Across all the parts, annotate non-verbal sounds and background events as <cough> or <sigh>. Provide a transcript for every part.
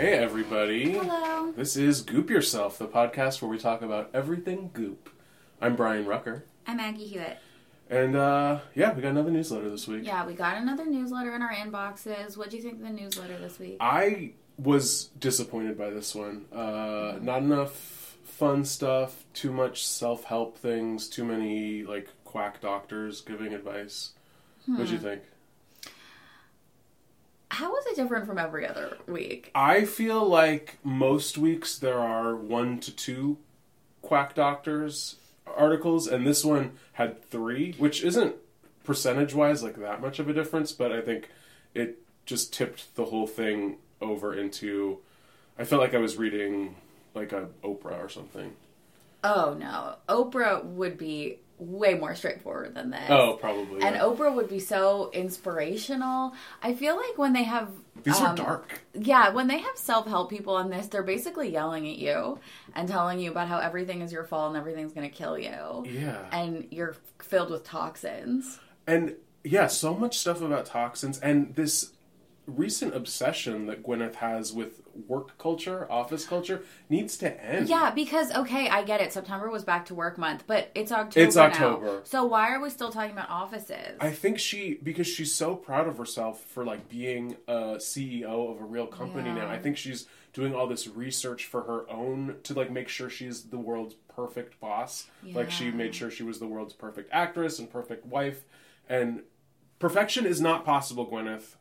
Hey, everybody. Hello. This is Goop Yourself, the podcast where we talk about everything goop. I'm Brian Rucker. I'm Aggie Hewitt. And uh, yeah, we got another newsletter this week. Yeah, we got another newsletter in our inboxes. What do you think of the newsletter this week? I was disappointed by this one. Uh, not enough fun stuff, too much self help things, too many like quack doctors giving advice. What do you think? How was it different from every other week? I feel like most weeks there are one to two quack doctors articles, and this one had three, which isn't percentage wise like that much of a difference, but I think it just tipped the whole thing over into. I felt like I was reading like a Oprah or something. Oh no, Oprah would be way more straightforward than this. Oh, probably. And yeah. Oprah would be so inspirational. I feel like when they have These are um, dark. Yeah, when they have self help people on this, they're basically yelling at you and telling you about how everything is your fault and everything's going to kill you. Yeah. And you're filled with toxins. And yeah, so much stuff about toxins and this recent obsession that Gwyneth has with work culture, office culture, needs to end. Yeah, because okay, I get it. September was back to work month, but it's October. It's now. October. So why are we still talking about offices? I think she because she's so proud of herself for like being a CEO of a real company Yeah. now. I think she's doing all this research for her own to like make sure she's the world's perfect boss. Like she made sure she was the world's perfect actress and perfect wife and perfection is not possible, Gwyneth.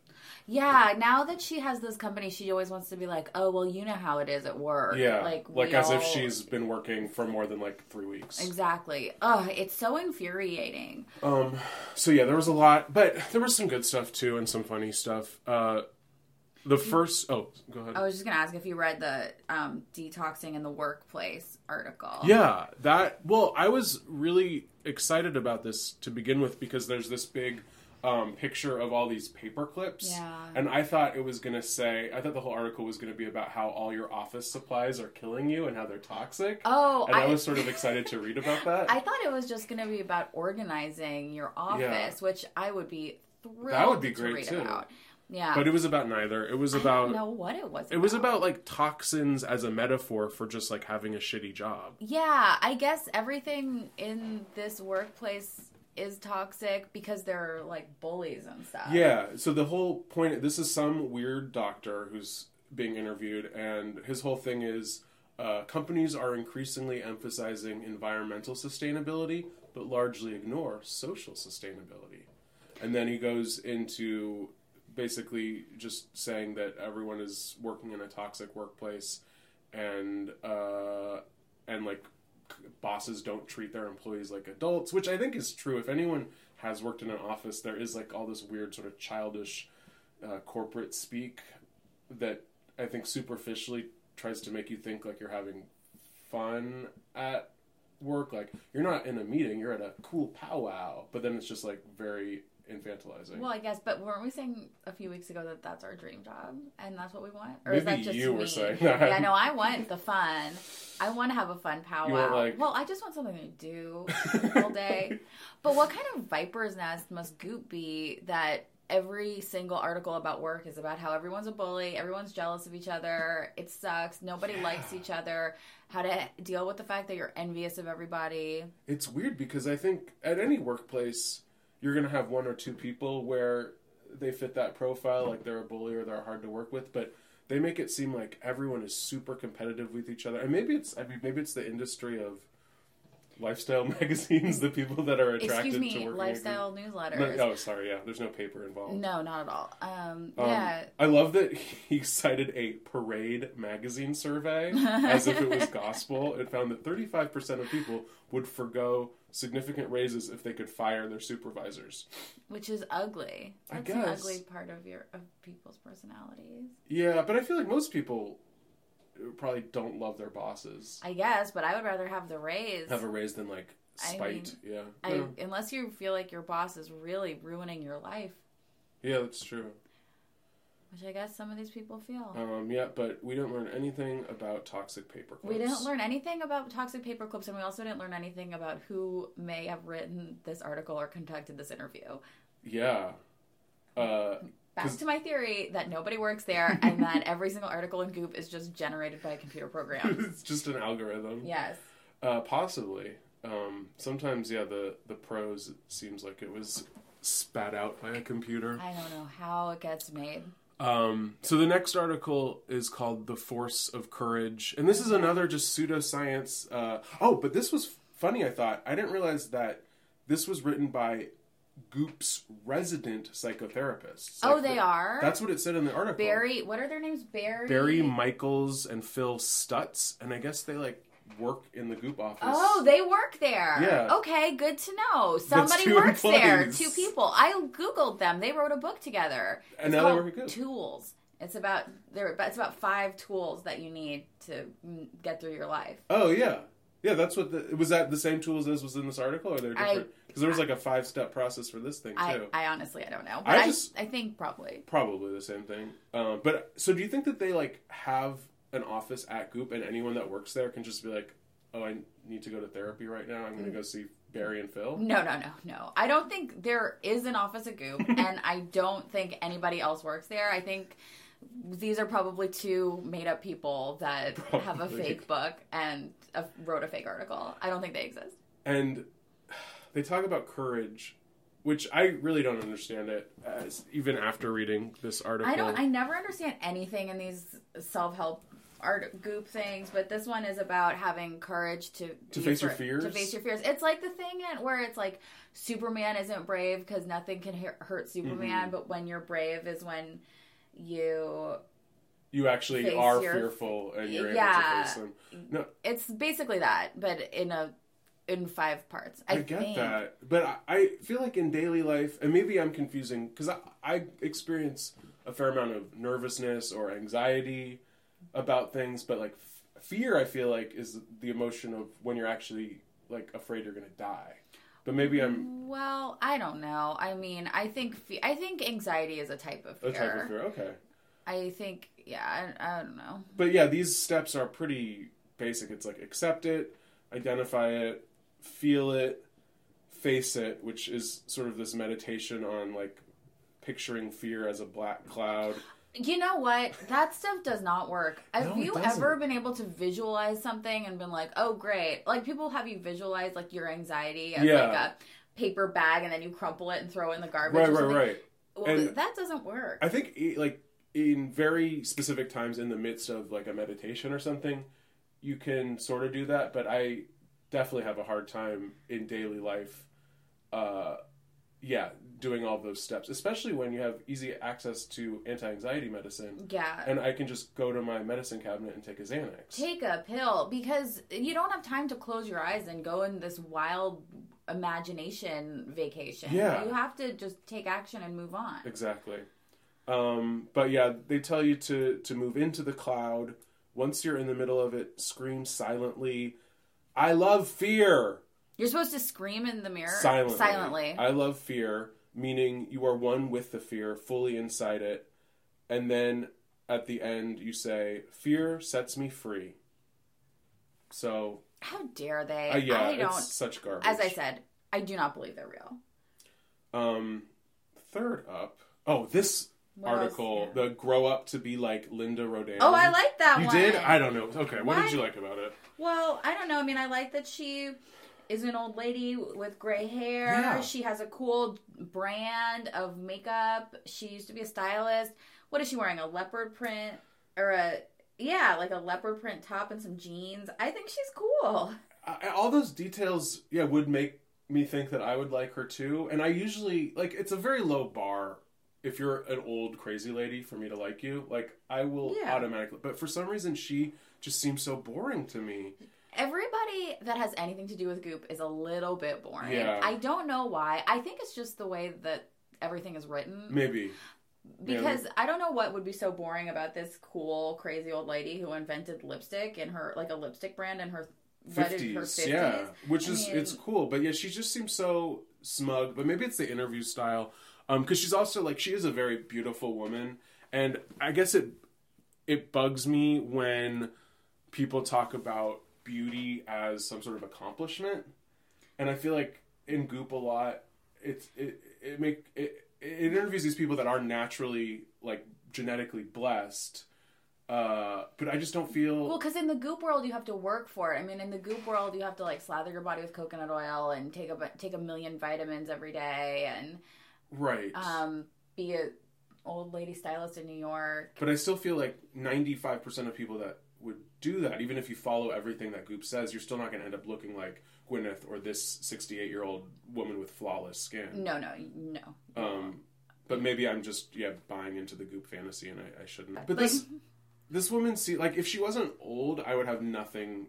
Yeah, now that she has this company, she always wants to be like, oh well, you know how it is at work. Yeah. like Like, as if she's been working for more than like 3 weeks. exactly. Oh, it's so infuriating. Um, so yeah, there was a lot, but there was some good stuff too and some funny stuff. Uh, the first, oh, go ahead. I was just gonna ask if you read the um, detoxing in the workplace article. Yeah, that. Well, I was really excited about this to begin with because there's this big um, picture of all these paper clips. Yeah. And I thought it was going to say, I thought the whole article was going to be about how all your office supplies are killing you and how they're toxic. Oh, And I, I- was sort of excited to read about that. <laughs> I thought it was just going to be about organizing your office, which I would be thrilled That would be to great, read too. about. Yeah, but it was about neither. It was I about. don't know what it was. It was about like toxins as a metaphor for just like having a shitty job. Yeah, I guess everything in this workplace is toxic because they're like bullies and stuff. Yeah. So the whole point. This is some weird doctor who's being interviewed, and his whole thing is uh, companies are increasingly emphasizing environmental sustainability, but largely ignore social sustainability. And then he goes into basically just saying that everyone is working in a toxic workplace, and uh, and like bosses don't treat their employees like adults, which I think is true. If anyone has worked in an office, there is like all this weird sort of childish uh, corporate speak that I think superficially tries to make you think like you're having fun at work. Like you're not in a meeting, you're at a cool powwow. But then it's just like very infantilizing. Well, I guess, but weren't we saying a few weeks ago that that's our dream job and that's what we want? Or is that just you me? were saying that. Yeah, no, I want the fun. I want to have a fun powwow. like- well, I just want something to do all day. <laughs> But what kind of viper's nest must Goop be that every single article about work is about how everyone's a bully, everyone's jealous of each other, it sucks, nobody likes each other, how to deal with the fact that you're envious of everybody. It's weird because I think at any workplace, you're going to have one or two people where they fit that profile, like they're a bully or they're hard to work with, but they make it seem like everyone is super competitive with each other. And maybe it's, I mean, maybe it's the industry of lifestyle <laughs> magazines, the people that are attracted Excuse to me, working. at lifestyle newsletters. No, oh, sorry, yeah. There's no paper involved. No, not at all. Um, Um, yeah, I love that he <laughs> cited a Parade magazine survey as if it was <laughs> gospel. It found that 35% of people would forego significant raises if they could fire their supervisors. which is ugly. I That's an ugly part of your of people's personalities. Yeah, but I feel like most people probably don't love their bosses. I guess, but I would rather have the raise. Have a raise than like I spite. yeah. I, yeah. unless you feel like your boss is really ruining your life, Yeah, that's true. which I guess some of these people feel. Um, yeah, but we don't learn anything about toxic paper clips. we didn't learn anything about toxic paper clips, and we also didn't learn anything about who may have written this article or conducted this interview. Yeah. Uh, Back to my theory that nobody works there, and that every single article in Goop is just generated by a computer program. <laughs> it's just an algorithm. yes. Uh, possibly. Um, sometimes, yeah, the the prose seems like it was spat out by a computer. I don't know how it gets made. Um, so the next article is called "The Force of Courage," and this is another just pseudoscience. Uh, oh, but this was funny. I thought I didn't realize that this was written by Goop's resident psychotherapists. Oh, Like, they the- are? That's what it said in the article. Barry, what are their names? Barry. Barry Michaels and Phil Stutz, and I guess they like work in the Goop office. Oh, they work there. Yeah. Okay, good to know. Somebody works there. Two people. I googled them. They wrote a book together. And It's now they work at Goop. Tools. It's about there. It's about five tools that you need to get through your life. Oh yeah, yeah. That's what the was that the same tools as was in this article, or they're different? Because there was like a five step process for this thing too. I honestly I don't know, but I I just- I think probably. Probably the same thing. Um, but so do you think that they like have an office at Goop, and anyone that works there can just be like, "Oh, I need to go to therapy right now. I'm going to go see Barry and Phil." No, no, no, no. I don't think there is an office at Goop, <laughs> and I don't think anybody else works there. I think these are probably two made up people that have a fake book and a, wrote a fake article. I don't think they exist. And they talk about courage, which I really don't understand it, as, even after reading this article. I don't. I never understand anything in these self help art goop things, but this one is about having courage to To face your fears? To face your fears. It's like the thing where it's like Superman isn't brave because nothing can hurt Superman, Mm-hmm. but when you're brave is when you. You actually face are your- fearful, and you're Yeah. able to face them. No, It's basically that, but in a in five parts. I, I, get think. that, but I, I feel like in daily life, and maybe I'm confusing because I, I experience a fair amount of nervousness or anxiety about things, but like f- fear, I feel like is the emotion of when you're actually like afraid you're gonna die. But maybe I'm Well, I don't know. I mean, I think fe- I think anxiety is a type of fear. a type of fear. Okay, I think, yeah, I, I don't know. but yeah, these steps are pretty basic. It's like accept it, identify it, feel it, face it, which is sort of this meditation on like picturing fear as a black cloud. You know what? That stuff does not work. Have No, you doesn't. ever been able to visualize something and been like, "Oh, great!" Like people have you visualize like your anxiety as Yeah. like a paper bag, and then you crumple it and throw it in the garbage. Right, or right, right. Well, And- that doesn't work. I think like in very specific times in the midst of like a meditation or something, you can sort of do that, but I definitely have a hard time in daily life uh yeah, doing all those steps, especially when you have easy access to anti-anxiety medicine. yeah. And I can just go to my medicine cabinet and take a Xanax. Take a pill because you don't have time to close your eyes and go in this wild imagination vacation. Yeah. You have to just take action and move on. Exactly. Um, but yeah, they tell you to to move into the cloud, once you're in the middle of it, scream silently. I love fear. You're supposed to scream in the mirror Silently. Silently. I love fear, meaning you are one with the fear, fully inside it. And then at the end, you say, Fear sets me free. So, How dare they? uh, yeah, I don't. it's such garbage. As I said, I do not believe they're real. Um, third up. Oh, this What else? article, Yeah. the grow up to be like Linda Rodin. Oh, I like that one. You one. did? I don't know. Okay, what Why- did you like about it? Well, I don't know. I mean, I like that she is an old lady with gray hair. Yeah. She has a cool brand of makeup. She used to be a stylist. What is she wearing? A leopard print or a yeah, like a leopard print top and some jeans. I think she's cool. I, all those details, yeah, would make me think that I would like her too. And I usually like it's a very low bar if you're an old crazy lady for me to like you. Like I will Yeah. automatically. But for some reason, she just seems so boring to me. Everybody that has anything to do with Goop is a little bit boring. Yeah. I don't know why. I think it's just the way that everything is written. Maybe. Because I don't know what would be so boring about this cool, crazy old lady who invented lipstick in her like a lipstick brand in her what is her Fifties, yeah, which I is mean- it's cool, but yeah, she just seems so smug. But maybe it's the interview style, um, because she's also like she is a very beautiful woman, and I guess it it bugs me when people talk about beauty as some sort of accomplishment, and I feel like in Goop a lot, it's it it make it it interviews these people that are naturally like genetically blessed. Uh, but I just don't feel Well, because in the Goop world, you have to work for it. I mean, in the Goop world, you have to like slather your body with coconut oil and take a take a million vitamins every day and right. um, be a old lady stylist in New York. But I still feel like 95% of people that would do that, even if you follow everything that Goop says, you're still not going to end up looking like Gwyneth or this 68 year old woman with flawless skin. No, no, no. Um, but maybe I'm just yeah buying into the Goop fantasy, and I, I shouldn't. But Like- this <laughs> this woman, see, like if she wasn't old, I would have nothing.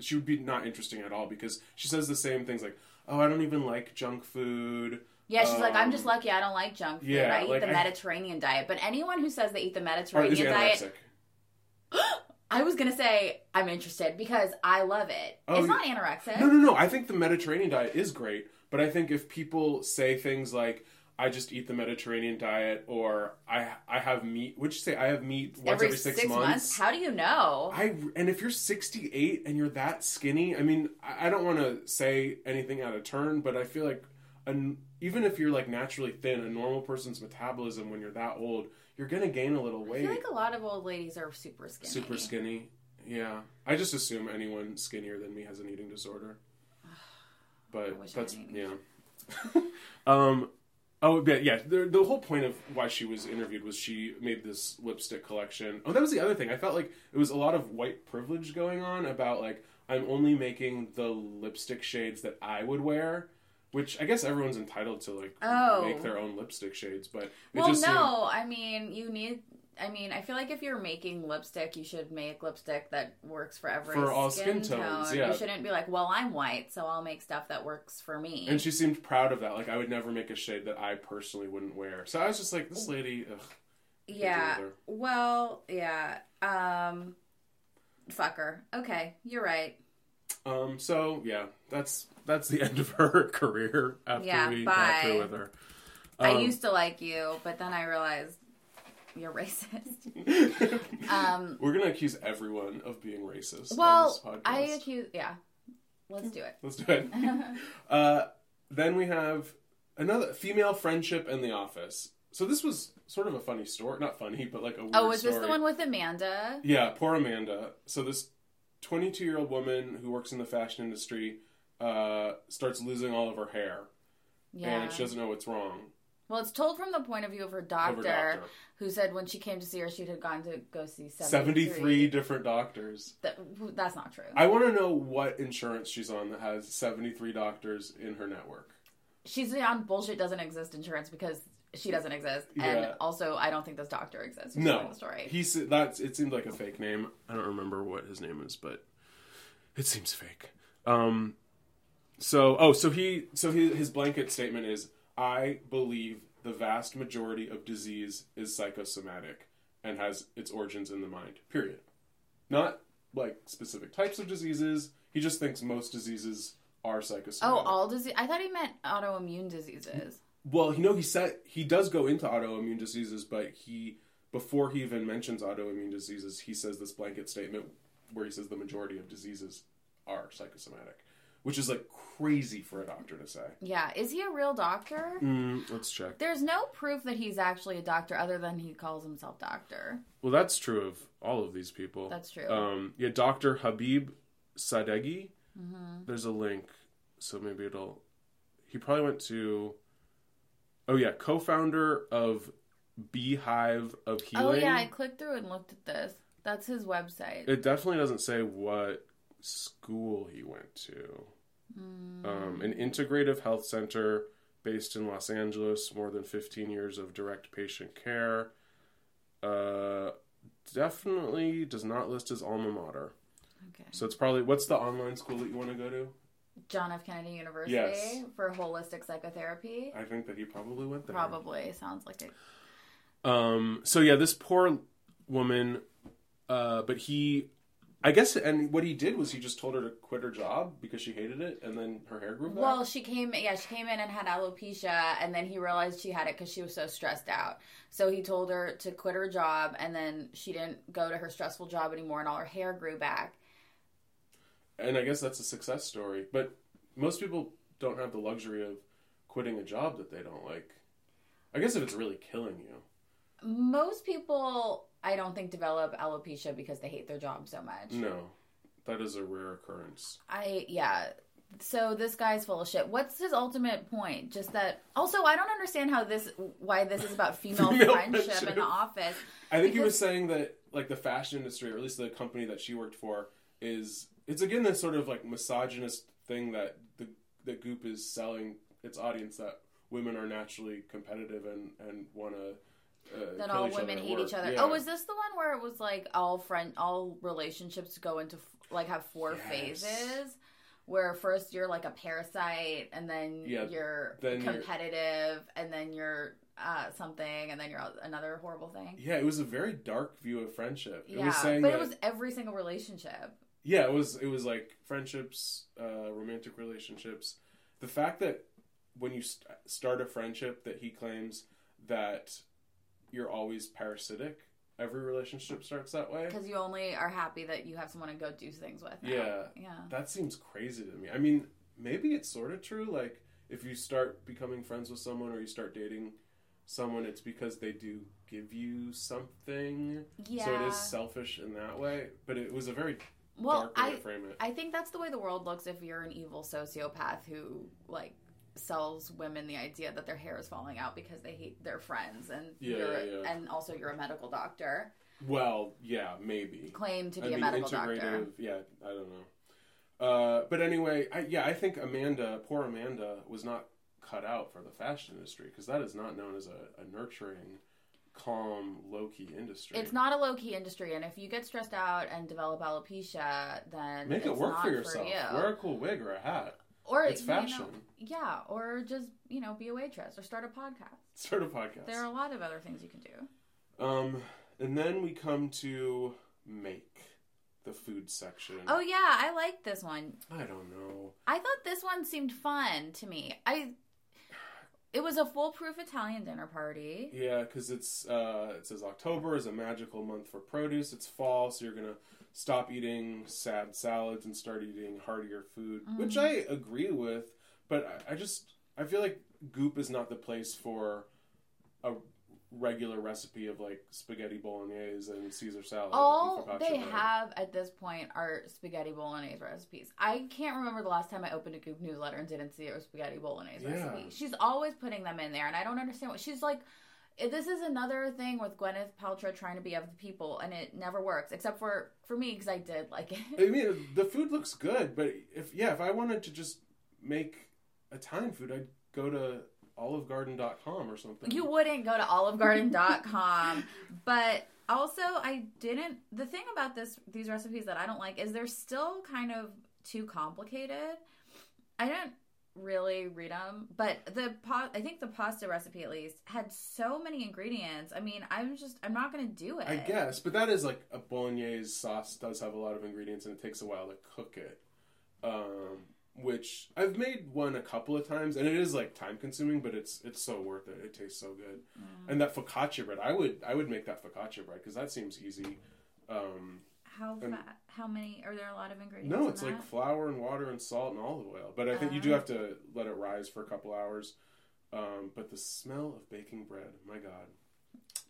She would be not interesting at all because she says the same things like, "Oh, I don't even like junk food." Yeah, she's like, I'm just Um, lucky I don't like junk food. yeah, I eat like, the I- Mediterranean diet. But anyone who says they eat the Mediterranean diet. <gasps> I was gonna say I'm interested because I love it. Oh, it's not anorexic. No, no, no. I think the Mediterranean diet is great, but I think if people say things like "I just eat the Mediterranean diet" or "I I have meat," would you say I have meat once every, six, months? How do you know? I and if you're 68 and you're that skinny, I mean, I, I don't want to say anything out of turn, but I feel like an, even if you're like naturally thin, a normal person's metabolism when you're that old, you're gonna gain a little I weight. feel like a lot of old ladies are super skinny. Super skinny. Yeah, I just assume anyone skinnier than me has an eating disorder. <sighs> But I that's yeah. <laughs> um. Oh, but yeah. The, the whole point of why she was interviewed was she made this lipstick collection. Oh, that was the other thing. I felt like it was a lot of white privilege going on about like I'm only making the lipstick shades that I would wear. Which I guess everyone's entitled to like Oh. make their own lipstick shades, but Well, no, seemed- I mean, you need. I mean, I feel like if you're making lipstick, you should make lipstick that works for every For all skin, skin tones, tone. yeah. You shouldn't be like, well, I'm white, so I'll make stuff that works for me. And she seemed proud of that. Like I would never make a shade that I personally wouldn't wear. So I was just like, this lady. Ugh. yeah. Well, yeah. Um, fucker. Okay, you're right. Um. So yeah, that's that's the <laughs> end of her career after Yeah, we bye. got through with her. I Um, used to like you, but then I realized you're <laughs> racist. <laughs> Um, We're gonna accuse everyone of being racist. well. I accuse. Yeah, let's do it. Let's do it. uh, then we have another female friendship in the office. So this was sort of a funny story, not funny, but like a weird Oh, was this the one with Amanda? Yeah, poor Amanda. So this 22 year old woman who works in the fashion industry uh, starts losing all of her hair, Yeah. and she doesn't know what's wrong. Well, it's told from the point of view of her Of doctor, her doctor. who said when she came to see her, she had gone to go see 73. 73 different doctors. That, that's not true. I want to know what insurance she's on that has 73 doctors in her network. She's on bullshit doesn't exist insurance because she doesn't exist, Yeah. and also I don't think this doctor exists. No, the story. he's that's. It seemed like a fake name. I don't remember what his name is, but it seems fake. Um. So oh, so he so he, his blanket statement is: I believe the vast majority of disease is psychosomatic and has its origins in the mind. Period. not like specific types of diseases. He just thinks most diseases are psychosomatic. Oh, all disease. I thought he meant autoimmune diseases. Well, you know, he said he does go into autoimmune diseases, but he before he even mentions autoimmune diseases, he says this blanket statement where he says the majority of diseases are psychosomatic, which is like crazy for a doctor to say. Yeah, is he a real doctor? Mm, let's check. There's no proof that he's actually a doctor other than he calls himself doctor. Well, that's true of all of these people. That's true. Um, yeah, Doctor Habib Sadeghi. Mm-hmm. There's a link, so maybe it'll. He probably went to. Oh yeah, co-founder of Be Hive of Healing. Oh yeah, I clicked through and looked at this. That's his website. It definitely doesn't say what school he went to. Hmm. Um, an integrative health center based in Los Angeles, more than 15 years of direct patient care. Uh, definitely does not list his alma mater. okay. So it's probably what's the online school that you want to go to? John F. Kennedy University Yes. for holistic psychotherapy. I think that he probably went there. Probably sounds like it. Um. So yeah, this poor woman. Uh. But he, I guess, and what he did was he just told her to quit her job because she hated it, and then her hair grew back. Well, she came. Yeah, she came in and had alopecia, and then he realized she had it because she was so stressed out. So he told her to quit her job, and then she didn't go to her stressful job anymore, and all her hair grew back. And I guess that's a success story. But most people don't have the luxury of quitting a job that they don't like. I guess if it's really killing you. Most people, I don't think, develop alopecia because they hate their job so much. No, that is a rare occurrence. I yeah. So this guy's full of shit. What's his ultimate point? Just that. Also, I don't understand how this, why this is about female, <laughs> Female friendship, in the office. I think he was saying that like the fashion industry, or at least the company that she worked for, is it's again this sort of like misogynist thing that the the Goop is selling its audience that women are naturally competitive and and want to. Uh, That all women hate each other. Yeah. Oh, was this the one where it was like all friend, all relationships go into f- like have four Yes. phases? Where first you're like a parasite, and then Yeah, you're then you're- competitive, and then you're uh, something, and then you're another horrible thing. Yeah, it was a very dark view of friendship. It yeah, was saying but that it was every single relationship. Yeah, it was it was like friendships, uh, romantic relationships. The fact that when you st- start a friendship, that he claims that you're always parasitic. Every relationship starts that way. Because you only are happy that you have someone to go do things with. now. Yeah. Yeah. That seems crazy to me. I mean, maybe it's sort of true. Like if you start becoming friends with someone or you start dating someone, it's because they do give you something. Yeah. So it is selfish in that way. But it was a very well, I to frame it. I think that's the way the world looks if you're an evil sociopath who like sells women the idea that their hair is falling out because they hate their friends and Yeah, you're yeah, yeah. and also you're a medical doctor Well, yeah, maybe. claim to I be a mean, medical doctor. Yeah, I don't know. Uh, but anyway, I, yeah, I think Amanda, poor Amanda, was not cut out for the fashion industry because that is not known as a, a nurturing, calm, low key industry. It's not a low key industry, and if you get stressed out and develop alopecia, then Make it work not for yourself. you. Wear a cool wig or a hat. or it's you know, fashion. yeah, or just you know be a waitress or start a podcast. Start a podcast. There are a lot of other things you can do. Um, and then we come to make the food section. Oh yeah, I like this one. I don't know. I thought this one seemed fun to me. I it was a foolproof Italian dinner party. Yeah, because it's uh, it says October is a magical month for produce. It's fall, so you're gonna stop eating sad salads and start eating heartier food, which I agree with. But I, I just I feel like Goop is not the place for a regular recipe of like spaghetti bolognese and Caesar salad. All they have at this point are spaghetti bolognese recipes. I can't remember the last time I opened a Goop newsletter and didn't see it was spaghetti bolognese Yeah. recipe. She's always putting them in there, and I don't understand what she's like. eh, This is another thing with Gwyneth Paltrow trying to be of the people, and it never works. Except for for me, because I did like it. I mean, the food looks good, but if yeah, if I wanted to just make Italian food, I'd go to olivegarden.com or something. You wouldn't go to olivegarden.com, <laughs> but also I didn't the thing about this these recipes that I don't like is they're still kind of too complicated. I don't really read them, but the pa- I think the pasta recipe at least had so many ingredients. I mean, I'm just I'm not gonna do it. I guess, but that is like a bolognese sauce does have a lot of ingredients and it takes a while to cook it. Um, which I've made one a couple of times and it is like time consuming, but it's it's so worth it. It tastes so good. Mm. And that focaccia bread, I would I would make that focaccia bread because that seems easy. Um, How And- fat? How many? Are there a lot of ingredients? no, in it's that? like flour and water and salt and olive oil, but I think you Uh. do have to let it rise for a couple hours. Um, but the smell of baking bread, my god,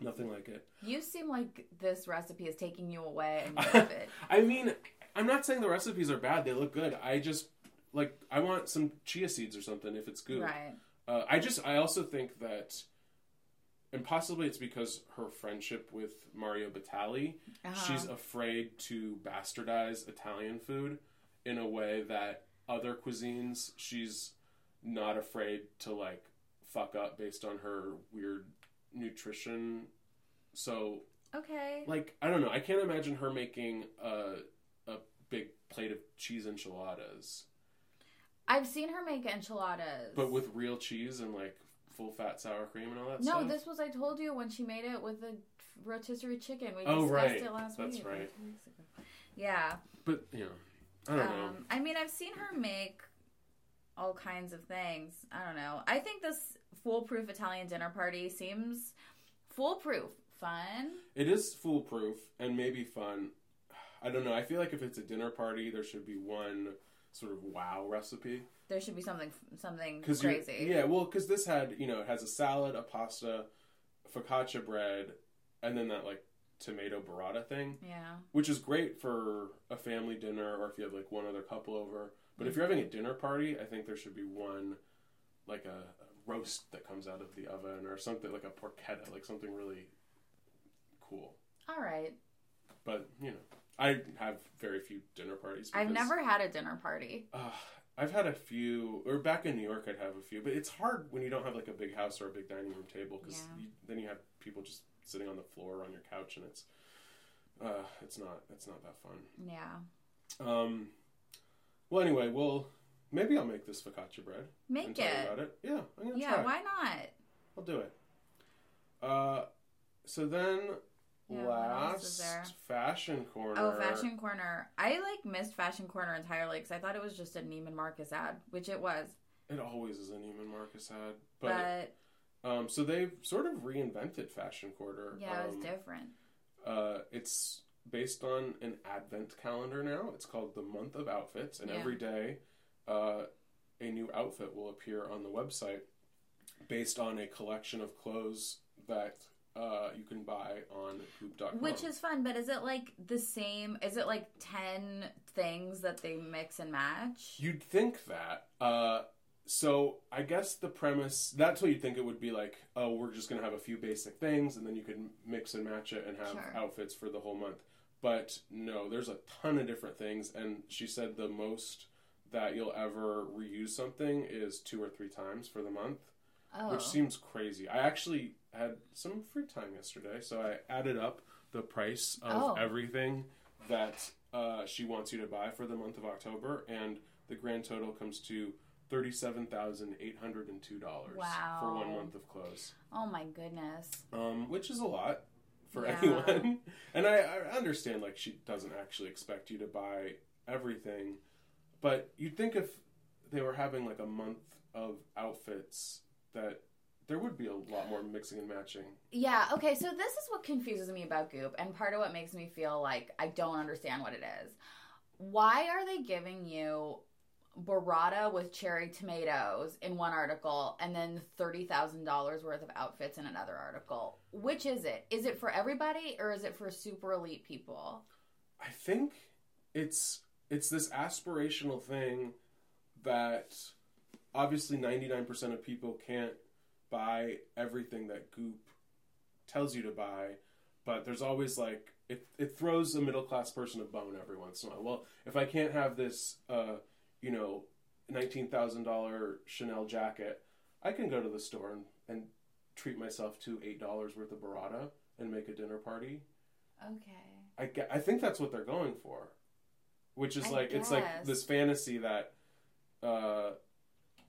nothing like it. you seem like this recipe is taking you away, and <laughs> you love it. I mean, I'm not saying the recipes are bad; they look good. I just like I want some chia seeds or something if it's good. Right. Uh, I just I also think that, and possibly it's because her friendship with Mario Batali, Uh-huh. she's afraid to bastardize Italian food in a way that other cuisines she's not afraid to like fuck up based on her weird nutrition. So Okay. like I don't know. I can't imagine her making a a big plate of cheese enchiladas, I've seen her make enchiladas. but with real cheese and like full fat sour cream and all that no, stuff. this was I told you when she made it with the rotisserie chicken. We Oh, discussed right. it last That's week. right. two weeks ago. Yeah. But you know, I don't know. Um, I mean, I've seen her make all kinds of things. I don't know. I think this foolproof Italian dinner party seems foolproof, fun. It is foolproof and maybe fun. I don't know. I feel like if it's a dinner party, there should be one sort of wow recipe. There should be something something crazy. Yeah, well, because this had you know it has a salad, a pasta, focaccia bread, and then that like tomato burrata thing. Yeah. which is great for a family dinner or if you have like one other couple over. But if mm. you're having a dinner party, I think there should be one like a, a roast that comes out of the oven or something like a porchetta, like something really cool. All right. But you know, I have very few dinner parties. I've because, never had a dinner party. Uh, I've had a few, or back in New York, I'd have a few. But it's hard when you don't have like a big house or a big dining room table because Yeah. then you have people just sitting on the floor or on your couch, and it's uh, it's not it's not that fun. Yeah. Um. Well, anyway, well, maybe I'll make this focaccia bread. and Make you it. about it. Yeah, I'm gonna Yeah, try. why not? I'll do it. Uh, so then Yeah, what else is last fashion corner. Oh, Fashion Corner. I like missed Fashion Corner entirely because I thought it was just a Neiman Marcus ad, which it was. It always is a Neiman Marcus ad, but, But, um, so they've sort of reinvented Fashion Corner. yeah, it was Um, different. Uh, it's based on an advent calendar now. It's called the Month of Outfits, and Yeah. every day, uh, a new outfit will appear on the website based on a collection of clothes that uh, you can buy on Goop.com. Which is fun, but is it like the same? Is it like 10 things that they mix and match? You'd think that. Uh, so I guess the premise that's what you'd think it would be like. Oh, we're just gonna have a few basic things, and then you can mix and match it and have Sure. outfits for the whole month. But no, there's a ton of different things, and she said the most that you'll ever reuse something is two or three times for the month, oh. which seems crazy. I actually had some free time yesterday, so I added up the price of Oh. everything that uh, she wants you to buy for the month of October, and the grand total comes to thirty-seven thousand eight hundred and two dollars for one month of clothes, oh my goodness. um, which is a lot for Yeah. anyone. <laughs> and I, I understand like she doesn't actually expect you to buy everything, but you'd think if they were having like a month of outfits that there would be a lot more mixing and matching. Yeah, okay, so this is what confuses me about Goop, and part of what makes me feel like I don't understand what it is. Why are they giving you burrata with cherry tomatoes in one article and then $30,000 worth of outfits in another article? Which is it? Is it for everybody or is it for super elite people? I think it's it's this aspirational thing that obviously 99% of people can't buy everything that Goop tells you to buy, but there's always like it it throws a middle class person a bone every once in a while. Well, if I can't have this uh, you know, $19,000 Chanel jacket, I can go to the store and, and treat myself to $8 worth of burrata and make a dinner party. Okay. I, I think that's what they're going for, which is I like it's like this fantasy that uh,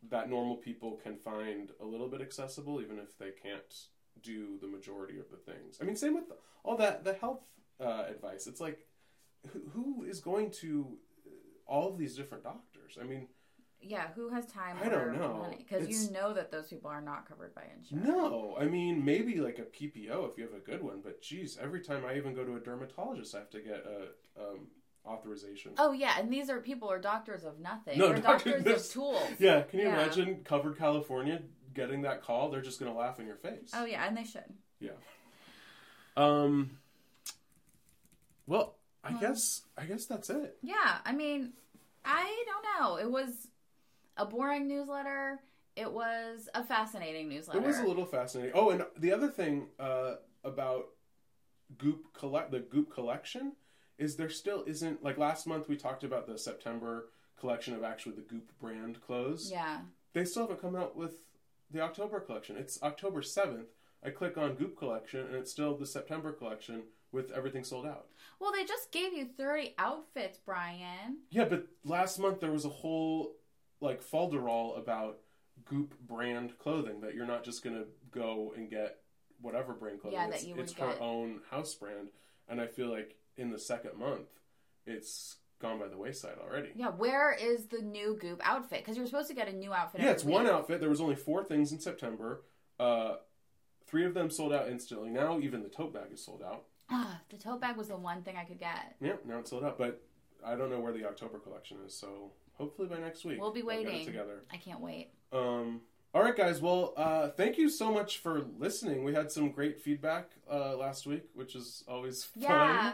that normal people can find a little bit accessible, even if they can't do the majority of the things. I mean, same with all that the health uh, advice. It's like, who, who is going to all of these different doctors? I mean, Yeah, who has time? I don't know. Because you know that those people are not covered by insurance. no. I mean, maybe like a PPO if you have a good one, but geez, every time I even go to a dermatologist, I have to get a um, authorization. Oh yeah, and these are people are doctors of nothing. No, They're doctor- doctors of tools. <laughs> Yeah, can you Yeah. imagine covered California getting that call? They're just gonna laugh in your face. Oh yeah, and they should. Yeah. Um. Well, I guess I guess that's it. Yeah, I mean, I don't know. It was a boring newsletter. It was a fascinating newsletter. It was a little fascinating. Oh, and the other thing uh, about Goop collect the Goop collection is there still isn't like last month we talked about the September collection of actually the Goop brand clothes. Yeah. They still haven't come out with the October collection. It's October seventh. I click on Goop collection and it's still the September collection with everything sold out. Well, they just gave you 30 outfits, Brian. Yeah, but last month there was a whole like falderall about Goop brand clothing that you're not just gonna go and get whatever brand clothing. Yeah, that it's, you would it's her own house brand, and I feel like in the second month, it's gone by the wayside already. Yeah, where is the new Goop outfit? Because you're supposed to get a new outfit. Yeah, it's one outfit. There was only four things in September. Uh, three of them sold out instantly. Now even the tote bag is sold out. Ah, the tote bag was the one thing I could get. Yeah, now it's sold out. But I don't know where the October collection is. So hopefully by next week We'll be waiting. together. I can't wait. Um, all right, guys. Well, uh, thank you so much for listening. We had some great feedback uh, last week, which is always fun. Yeah.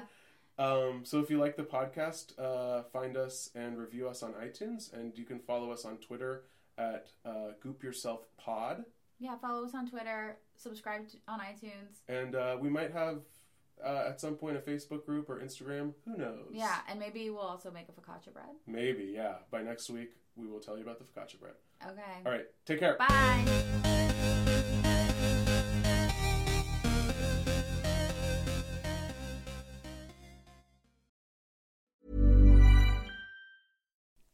Um, so if you like the podcast, uh, find us and review us on iTunes, and you can follow us on Twitter at uh, Goop Yourself Pod, Yeah, follow us on Twitter, subscribe to, on iTunes. and uh, we might have uh, at some point a Facebook group or Instagram. Who knows? Yeah, and maybe we'll also make a focaccia bread. maybe. Yeah. By next week, we will tell you about the focaccia bread. Okay. All right. Take care. Bye.